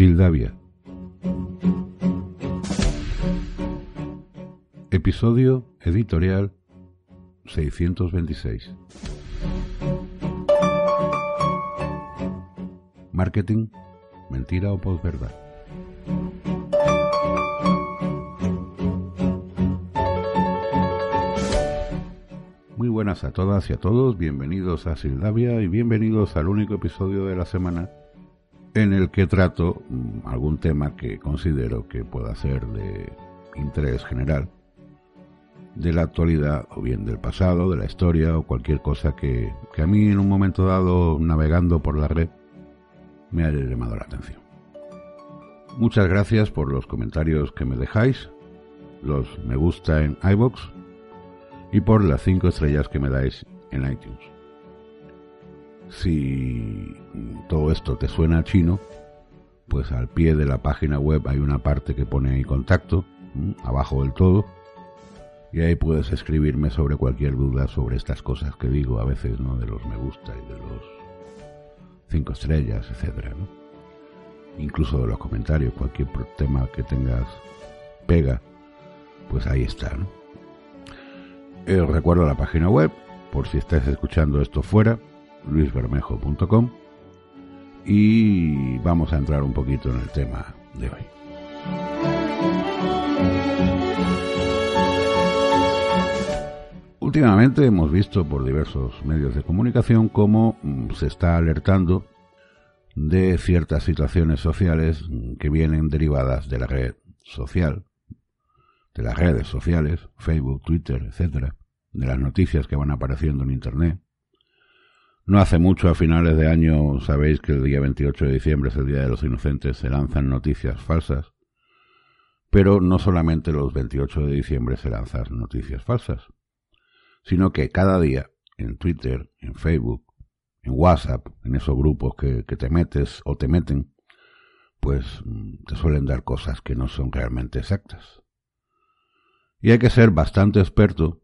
Sildavia. Episodio editorial 626. Marketing, mentira o posverdad. Muy buenas a todas y a todos, bienvenidos a Sildavia y bienvenidos al único episodio de la semana en el que trato mm, algún tema que considero que pueda ser de interés general de la actualidad o bien del pasado, de la historia o cualquier cosa que, que a mí en un momento dado navegando por la red me haya llamado la atención. Muchas gracias por los comentarios que me dejáis, los me gusta en iBox y por las 5 estrellas que me dais en iTunes. Si todo esto te suena chino, pues al pie de la página web hay una parte que pone ahí contacto, abajo del todo, y ahí puedes escribirme sobre cualquier duda sobre estas cosas que digo a veces, ¿no? De los me gusta y de los cinco estrellas, etcétera. Incluso de los comentarios, cualquier tema que tengas pega, pues ahí está, ¿no? Eh, os recuerdo la página web, por si estáis escuchando esto fuera, luisbermejo.com y vamos a entrar un poquito en el tema de hoy. Últimamente hemos visto por diversos medios de comunicación cómo mm, se está alertando de ciertas situaciones sociales mm, que vienen derivadas de la red social, de las redes sociales, Facebook, Twitter, etcétera, de las noticias que van apareciendo en Internet. No hace mucho, a finales de año, sabéis que el día 28 de diciembre es el Día de los Inocentes, se lanzan noticias falsas, pero no solamente los 28 de diciembre se lanzan noticias falsas, sino que cada día en Twitter, en Facebook, en WhatsApp, en esos grupos que, que te metes o te meten, pues mm, te suelen dar cosas que no son realmente exactas. Y hay que ser bastante experto,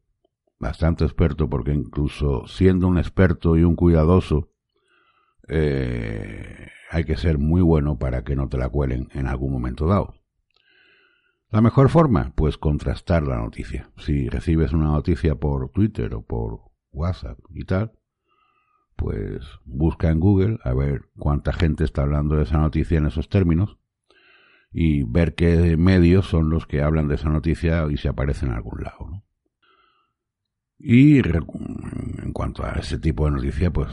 bastante experto, porque incluso siendo un experto y un cuidadoso, eh, hay que ser muy bueno para que no te la cuelen en algún momento dado. La mejor forma, pues contrastar la noticia. Si recibes una noticia por Twitter o por WhatsApp y tal, pues busca en Google a ver cuánta gente está hablando de esa noticia en esos términos y ver qué medios son los que hablan de esa noticia y se aparece en algún lado. ¿no? Y en cuanto a ese tipo de noticia, pues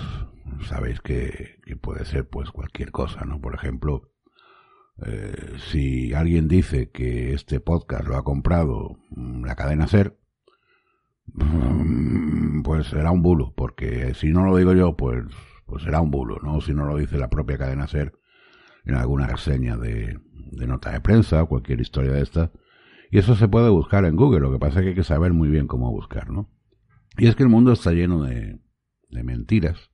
sabéis que, puede ser pues cualquier cosa, ¿no? Por ejemplo, eh, si alguien dice que este podcast lo ha comprado mm, la cadena Ser, mm, pues será un bulo, porque si no lo digo yo, pues, pues será un bulo, ¿no? Si no lo dice la propia cadena Ser en alguna reseña de, de nota de prensa cualquier historia de esta. Y eso se puede buscar en Google, lo que pasa es que hay que saber muy bien cómo buscar, ¿no? Y es que el mundo está lleno de, de mentiras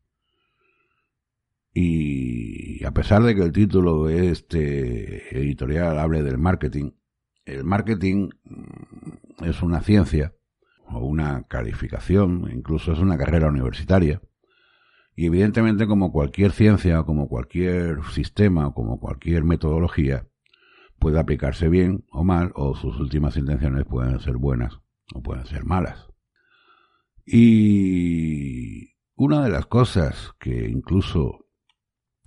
y a pesar de que el título de este editorial hable del marketing, el marketing mm, es una ciencia o una calificación, incluso es una carrera universitaria. Y evidentemente como cualquier ciencia, como cualquier sistema, o como cualquier metodología, puede aplicarse bien o mal, o sus últimas intenciones pueden ser buenas o pueden ser malas. Y una de las cosas que incluso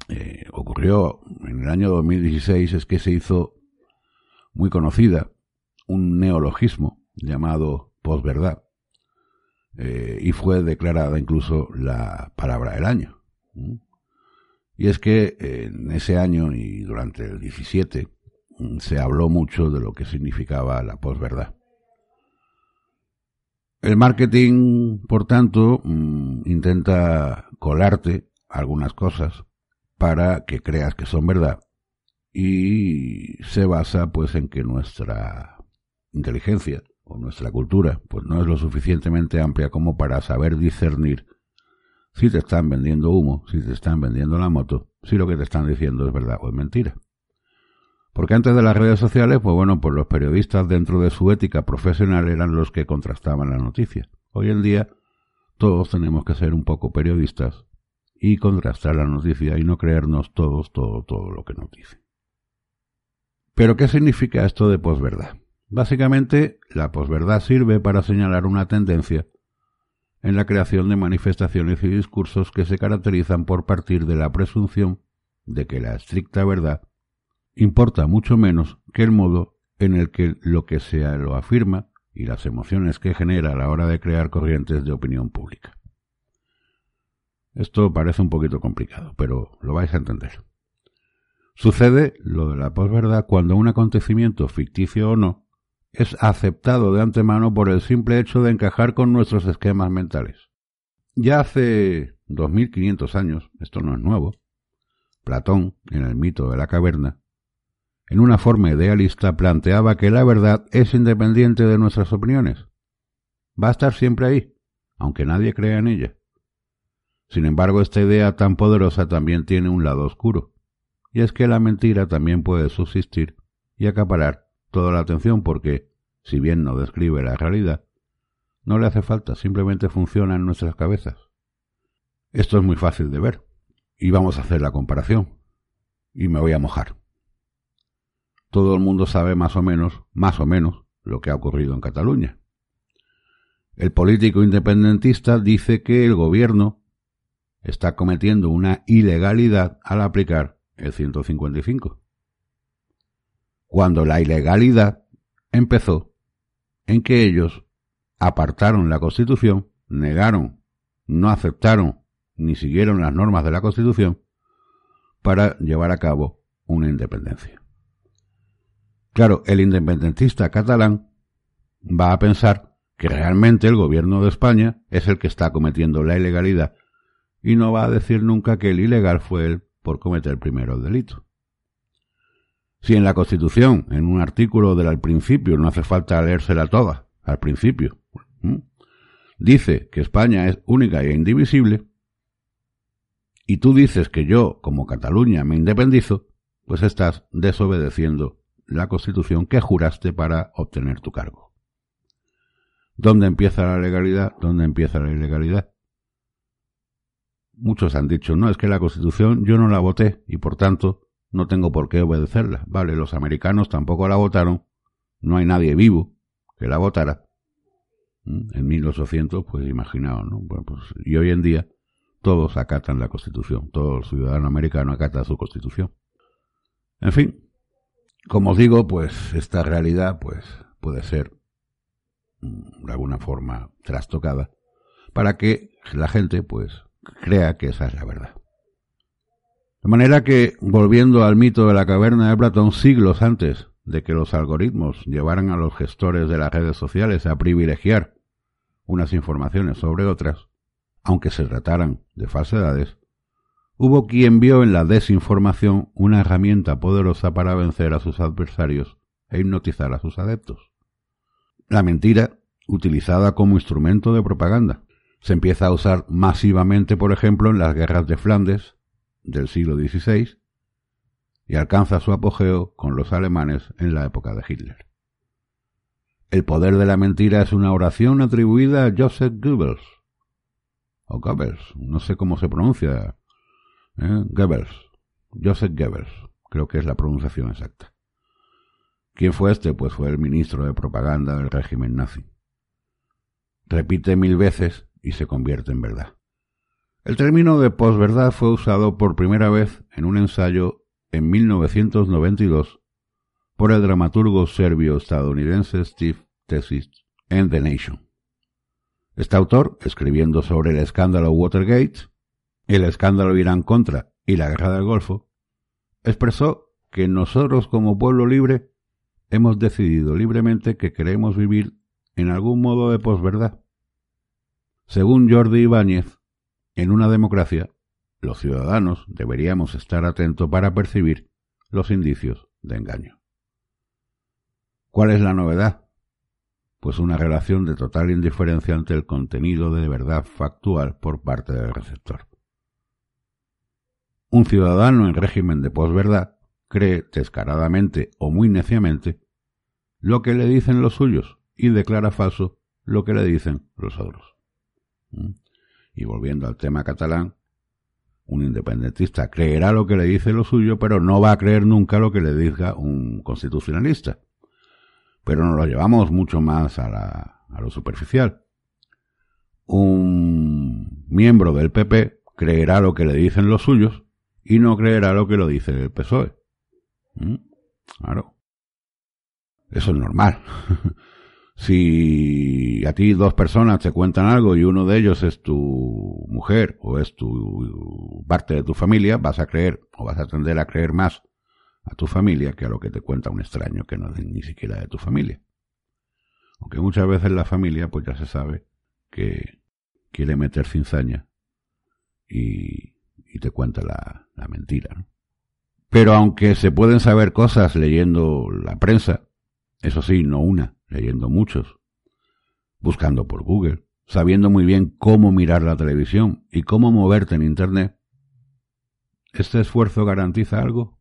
eh, ocurrió en el año 2016 es que se hizo muy conocida un neologismo llamado posverdad eh, y fue declarada incluso la palabra del año. Y es que en ese año y durante el 17 mm, se habló mucho de lo que significaba la posverdad. El marketing, por tanto, mm, intenta colarte algunas cosas para que creas que son verdad y se basa pues en que nuestra inteligencia o nuestra cultura pues no es lo suficientemente amplia como para saber discernir si te están vendiendo humo, si te están vendiendo la moto, si lo que te están diciendo es verdad o es mentira. Porque antes de las redes sociales, pues bueno, pues los periodistas dentro de su ética profesional eran los que contrastaban la noticia. Hoy en día todos tenemos que ser un poco periodistas y contrastar la noticia y no creernos todos todo todo lo que nos dicen. Pero ¿qué significa esto de posverdad? Básicamente, la posverdad sirve para señalar una tendencia en la creación de manifestaciones y discursos que se caracterizan por partir de la presunción de que la estricta verdad importa mucho menos que el modo en el que lo que sea lo afirma y las emociones que genera a la hora de crear corrientes de opinión pública. Esto parece un poquito complicado, pero lo vais a entender. Sucede lo de la posverdad cuando un acontecimiento, ficticio o no, es aceptado de antemano por el simple hecho de encajar con nuestros esquemas mentales. Ya hace 2500 años, esto no es nuevo, Platón, en el mito de la caverna, en una forma idealista planteaba que la verdad es independiente de nuestras opiniones. Va a estar siempre ahí, aunque nadie crea en ella. Sin embargo, esta idea tan poderosa también tiene un lado oscuro, y es que la mentira también puede subsistir y acaparar toda la atención porque, si bien no describe la realidad, no le hace falta, simplemente funciona en nuestras cabezas. Esto es muy fácil de ver, y vamos a hacer la comparación, y me voy a mojar todo el mundo sabe más o menos, más o menos, lo que ha ocurrido en Cataluña. El político independentista dice que el gobierno está cometiendo una ilegalidad al aplicar el 155. Cuando la ilegalidad empezó en que ellos apartaron la Constitución, negaron, no aceptaron ni siguieron las normas de la Constitución para llevar a cabo una independencia. Claro, el independentista catalán va a pensar que realmente el gobierno de España es el que está cometiendo la ilegalidad y no va a decir nunca que el ilegal fue él por cometer primero el delito. Si en la Constitución, en un artículo del al principio, no hace falta leérsela toda, al principio, dice que España es única e indivisible, y tú dices que yo, como Cataluña, me independizo, pues estás desobedeciendo la Constitución que juraste para obtener tu cargo. ¿Dónde empieza la legalidad? ¿Dónde empieza la ilegalidad? Muchos han dicho, no, es que la Constitución yo no la voté y por tanto no tengo por qué obedecerla. Vale, los americanos tampoco la votaron, no hay nadie vivo que la votara. ¿Mm? En 1800, pues imaginaos, ¿no? Pues, y hoy en día todos acatan la Constitución, todo el ciudadano americano acata su Constitución. En fin, como os digo, pues esta realidad pues puede ser mm, de alguna forma trastocada para que la gente pues crea que esa es la verdad. De manera que, volviendo al mito de la caverna de Platón, siglos antes de que los algoritmos llevaran a los gestores de las redes sociales a privilegiar unas informaciones sobre otras, aunque se trataran de falsedades, Hubo quien vio en la desinformación una herramienta poderosa para vencer a sus adversarios e hipnotizar a sus adeptos. La mentira, utilizada como instrumento de propaganda, se empieza a usar masivamente, por ejemplo, en las guerras de Flandes del siglo XVI y alcanza su apogeo con los alemanes en la época de Hitler. El poder de la mentira es una oración atribuida a Joseph Goebbels, o Goebbels, no sé cómo se pronuncia, ¿Eh? Goebbels, Joseph Goebbels, creo que es la pronunciación exacta. ¿Quién fue este? Pues fue el ministro de propaganda del régimen nazi. Repite mil veces y se convierte en verdad. El término de posverdad fue usado por primera vez en un ensayo en 1992 por el dramaturgo serbio-estadounidense Steve Tesis en The Nation. Este autor, escribiendo sobre el escándalo Watergate, el escándalo Irán contra y la guerra del Golfo, expresó que nosotros como pueblo libre hemos decidido libremente que queremos vivir en algún modo de posverdad. Según Jordi Ibáñez, en una democracia, los ciudadanos deberíamos estar atentos para percibir los indicios de engaño. ¿Cuál es la novedad? Pues una relación de total indiferencia ante el contenido de verdad factual por parte del receptor. Un ciudadano en régimen de posverdad cree descaradamente o muy neciamente lo que le dicen los suyos y declara falso lo que le dicen los otros. ¿Mm? Y volviendo al tema catalán, un independentista creerá lo que le dice lo suyo, pero no va a creer nunca lo que le diga un constitucionalista. Pero nos lo llevamos mucho más a, lo superficial. Un miembro del PP creerá lo que le dicen los suyos y no creerá lo que lo dice el PSOE. ¿Mm? Claro. Eso es normal. si a ti dos personas te cuentan algo y uno de ellos es tu mujer o es tu parte de tu familia, vas a creer o vas a tender a creer más a tu familia que a lo que te cuenta un extraño que no es ni siquiera de tu familia. Aunque muchas veces la familia pues ya se sabe que quiere meter cinzaña y, y te cuenta la, la Pero aunque se pueden saber cosas leyendo la prensa, eso sí, no una, leyendo muchos, buscando por Google, sabiendo muy bien cómo mirar la televisión y cómo moverte en Internet. ¿Este esfuerzo garantiza algo?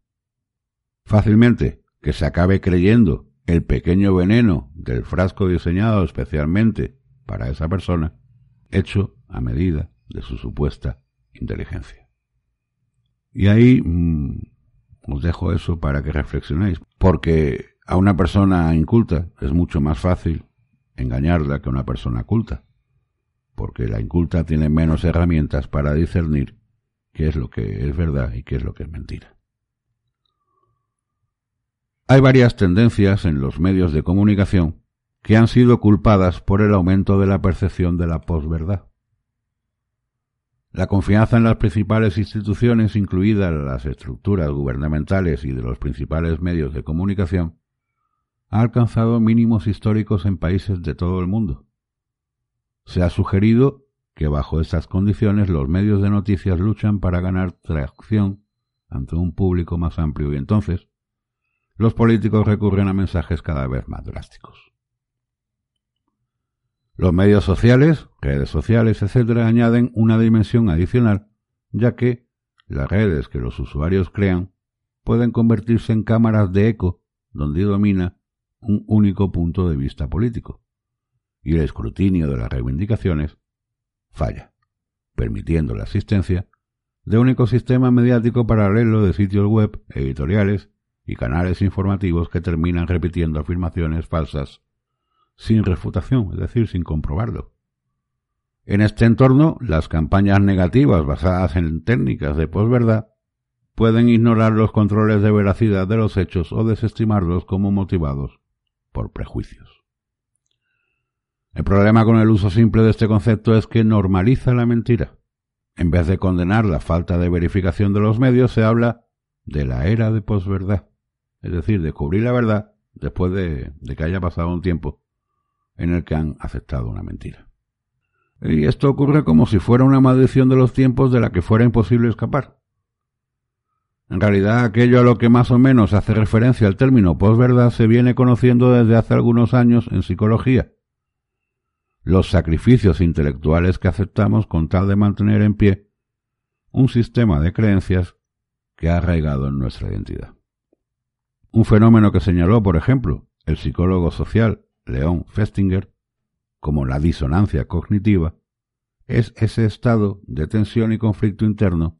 Fácilmente, que se acabe creyendo el pequeño veneno del frasco diseñado especialmente para esa persona, hecho a medida de su supuesta inteligencia. Y ahí mm, os dejo eso para que reflexionéis, porque a una persona inculta es mucho más fácil engañarla que a una persona culta, porque la inculta tiene menos herramientas para discernir qué es lo que es verdad y qué es lo que es mentira. Hay varias tendencias en los medios de comunicación que han sido culpadas por el aumento de la percepción de la posverdad. La confianza en las principales instituciones, incluidas las estructuras gubernamentales y de los principales medios de comunicación, ha alcanzado mínimos históricos en países de todo el mundo. Se ha sugerido que bajo estas condiciones los medios de noticias luchan para ganar tracción ante un público más amplio y entonces los políticos recurren a mensajes cada vez más drásticos. Los medios sociales, redes sociales, etc., añaden una dimensión adicional, ya que las redes que los usuarios crean pueden convertirse en cámaras de eco donde domina un único punto de vista político, y el escrutinio de las reivindicaciones falla, permitiendo la existencia de un ecosistema mediático paralelo de sitios web, editoriales y canales informativos que terminan repitiendo afirmaciones falsas sin refutación, es decir, sin comprobarlo. En este entorno, las campañas negativas basadas en técnicas de posverdad pueden ignorar los controles de veracidad de los hechos o desestimarlos como motivados por prejuicios. El problema con el uso simple de este concepto es que normaliza la mentira. En vez de condenar la falta de verificación de los medios, se habla de la era de posverdad, es decir, descubrir la verdad después de, de que haya pasado un tiempo en el que han aceptado una mentira. Y esto ocurre como si fuera una maldición de los tiempos de la que fuera imposible escapar. En realidad, aquello a lo que más o menos hace referencia el término posverdad se viene conociendo desde hace algunos años en psicología. Los sacrificios intelectuales que aceptamos con tal de mantener en pie un sistema de creencias que ha arraigado en nuestra identidad. Un fenómeno que señaló, por ejemplo, el psicólogo social León Festinger como la disonancia cognitiva es ese estado de tensión y conflicto interno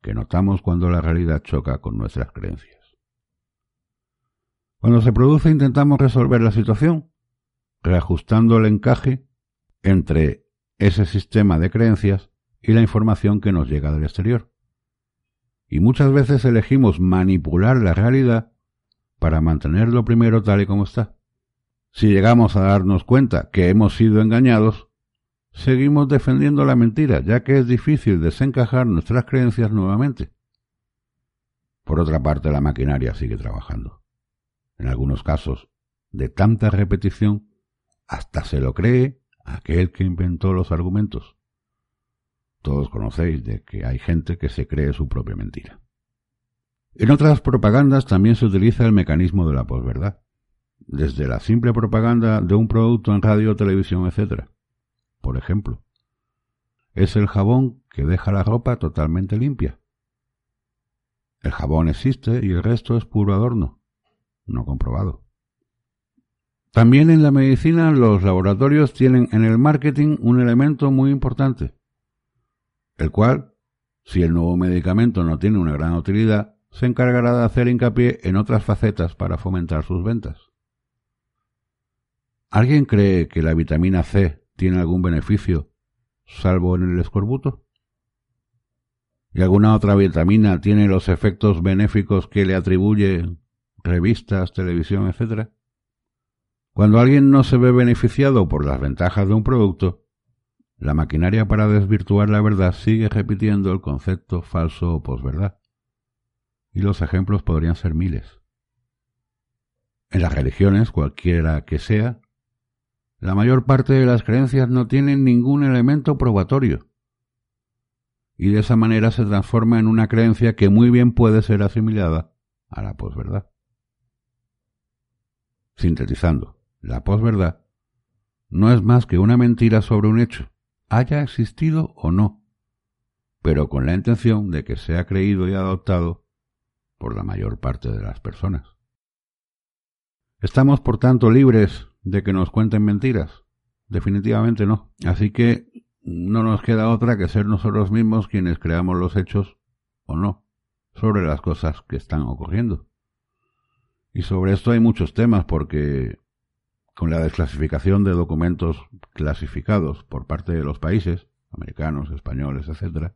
que notamos cuando la realidad choca con nuestras creencias. Cuando se produce intentamos resolver la situación, reajustando el encaje entre ese sistema de creencias y la información que nos llega del exterior. Y muchas veces elegimos manipular la realidad para mantenerlo primero tal y como está. Si llegamos a darnos cuenta que hemos sido engañados, seguimos defendiendo la mentira, ya que es difícil desencajar nuestras creencias nuevamente. Por otra parte, la maquinaria sigue trabajando. En algunos casos, de tanta repetición, hasta se lo cree aquel que inventó los argumentos. todos conocéis de que hay gente que se cree su propia mentira. En otras propagandas también se utiliza el mecanismo de la posverdad, desde la simple propaganda de un producto en radio, televisión, etc. Por ejemplo, es el jabón que deja la ropa totalmente limpia. El jabón existe y el resto es puro adorno, no comprobado. También en la medicina los laboratorios tienen en el marketing un elemento muy importante, el cual, si el nuevo medicamento no tiene una gran utilidad, se encargará de hacer hincapié en otras facetas para fomentar sus ventas. ¿Alguien cree que la vitamina C tiene algún beneficio, salvo en el escorbuto? ¿Y alguna otra vitamina tiene los efectos benéficos que le atribuye revistas, televisión, etcétera? Cuando alguien no se ve beneficiado por las ventajas de un producto, la maquinaria para desvirtuar la verdad sigue repitiendo el concepto falso o posverdad. Y los ejemplos podrían ser miles. En las religiones, cualquiera que sea, la mayor parte de las creencias no tienen ningún elemento probatorio. Y de esa manera se transforma en una creencia que muy bien puede ser asimilada a la posverdad. Sintetizando, la posverdad no es más que una mentira sobre un hecho, haya existido o no, pero con la intención de que sea creído y adoptado por la mayor parte de las personas. ¿Estamos, por tanto, libres de que nos cuenten mentiras? Definitivamente no. Así que no nos queda otra que ser nosotros mismos quienes creamos los hechos o no sobre las cosas que están ocurriendo. Y sobre esto hay muchos temas porque con la desclasificación de documentos clasificados por parte de los países, americanos, españoles, etc.,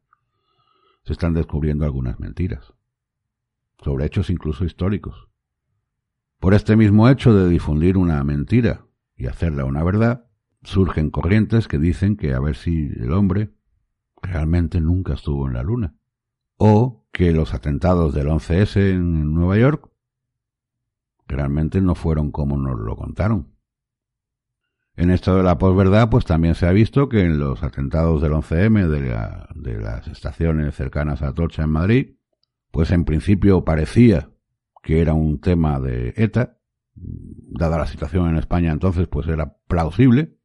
se están descubriendo algunas mentiras, sobre hechos incluso históricos. Por este mismo hecho de difundir una mentira y hacerla una verdad, surgen corrientes que dicen que a ver si el hombre realmente nunca estuvo en la Luna, o que los atentados del 11S en Nueva York realmente no fueron como nos lo contaron. En esto de la posverdad, pues también se ha visto que en los atentados del 11M de, de las estaciones cercanas a Torcha en Madrid, pues en principio parecía que era un tema de ETA, dada la situación en España entonces, pues era plausible.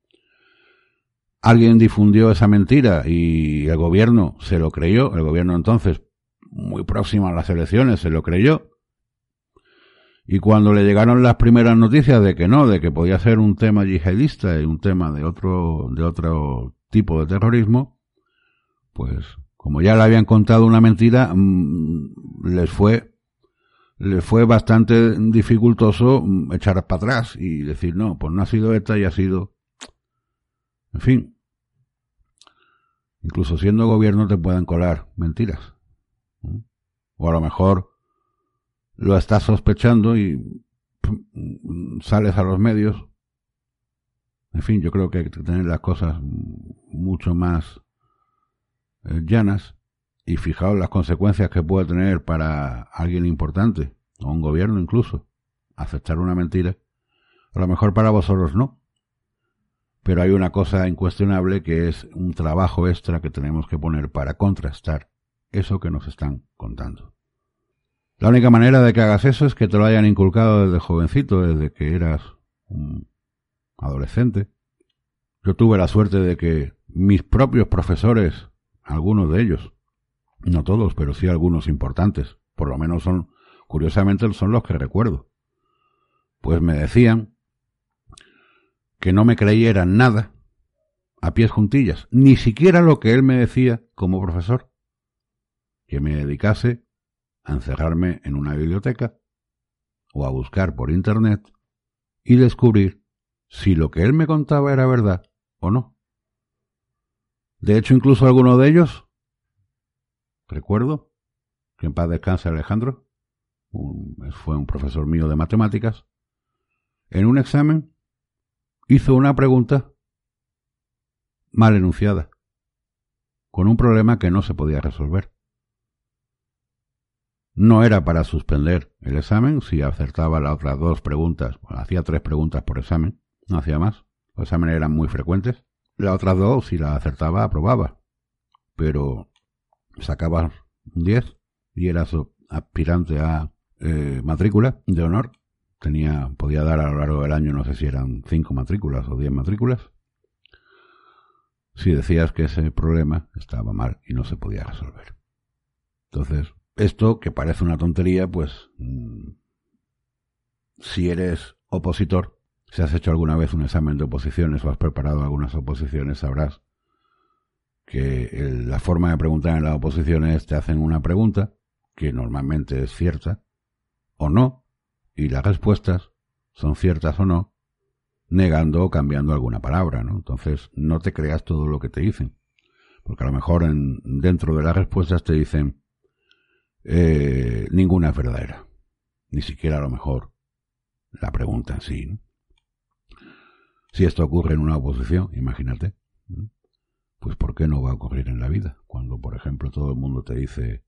Alguien difundió esa mentira y el gobierno se lo creyó, el gobierno entonces, muy próximo a las elecciones, se lo creyó, y cuando le llegaron las primeras noticias de que no, de que podía ser un tema yihadista y un tema de otro, de otro tipo de terrorismo, pues como ya le habían contado una mentira, mm, les fue, les fue bastante dificultoso mm, echar para atrás y decir, no, pues no ha sido esta y ha sido, en fin, incluso siendo gobierno te pueden colar mentiras. O a lo mejor lo estás sospechando y sales a los medios. En fin, yo creo que hay que tener las cosas mucho más eh, llanas y fijaos las consecuencias que puede tener para alguien importante, o un gobierno incluso, aceptar una mentira. A lo mejor para vosotros no. Pero hay una cosa incuestionable que es un trabajo extra que tenemos que poner para contrastar eso que nos están contando. La única manera de que hagas eso es que te lo hayan inculcado desde jovencito, desde que eras un adolescente. Yo tuve la suerte de que mis propios profesores, algunos de ellos, no todos, pero sí algunos importantes, por lo menos son, curiosamente son los que recuerdo, pues me decían que no me creyeran nada a pies juntillas, ni siquiera lo que él me decía como profesor, que me dedicase a encerrarme en una biblioteca o a buscar por Internet y descubrir si lo que él me contaba era verdad o no. De hecho, incluso alguno de ellos, recuerdo, que en paz descanse Alejandro, fue un profesor mío de matemáticas, en un examen hizo una pregunta mal enunciada, con un problema que no se podía resolver. No era para suspender el examen si acertaba las otras dos preguntas. hacía tres preguntas por examen, no hacía más. Los exámenes eran muy frecuentes. Las otras dos, si las acertaba, aprobaba. pero sacabas un 10 y eras aspirante a eh, matrícula de honor. Tenía, podía dar a lo largo del año, no sé si eran 5 matrículas o 10 matrículas. Si decías que ese problema estaba mal y no se podía resolver. Entonces, esto que parece una tontería, pues mm, si eres opositor, si has hecho alguna vez un examen de oposiciones o has preparado algunas oposiciones, sabrás que la forma de preguntar en las oposiciones te hacen una pregunta, que normalmente es cierta, o no, y las respuestas son ciertas o no, negando o cambiando alguna palabra, ¿no? Entonces, no te creas todo lo que te dicen. Porque a lo mejor en, dentro de las respuestas te dicen eh, ninguna es verdadera. Ni siquiera a lo mejor la pregunta en sí. Si esto ocurre en una oposición, imagínate, pues ¿por qué no va a ocurrir en la vida? Cuando, por ejemplo, todo el mundo te dice,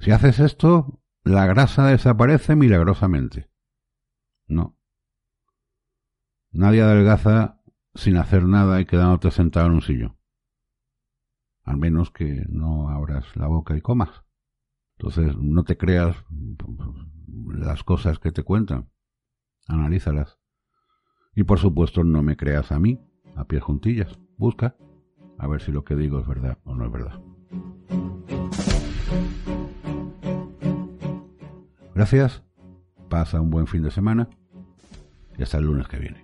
si haces esto, la grasa desaparece milagrosamente. No. Nadie adelgaza sin hacer nada y quedándote sentado en un sillón. Al menos que no abras la boca y comas. Entonces, no te creas las cosas que te cuentan analízalas. Y por supuesto no me creas a mí, a pie juntillas. Busca a ver si lo que digo es verdad o no es verdad. Gracias, pasa un buen fin de semana y hasta el lunes que viene.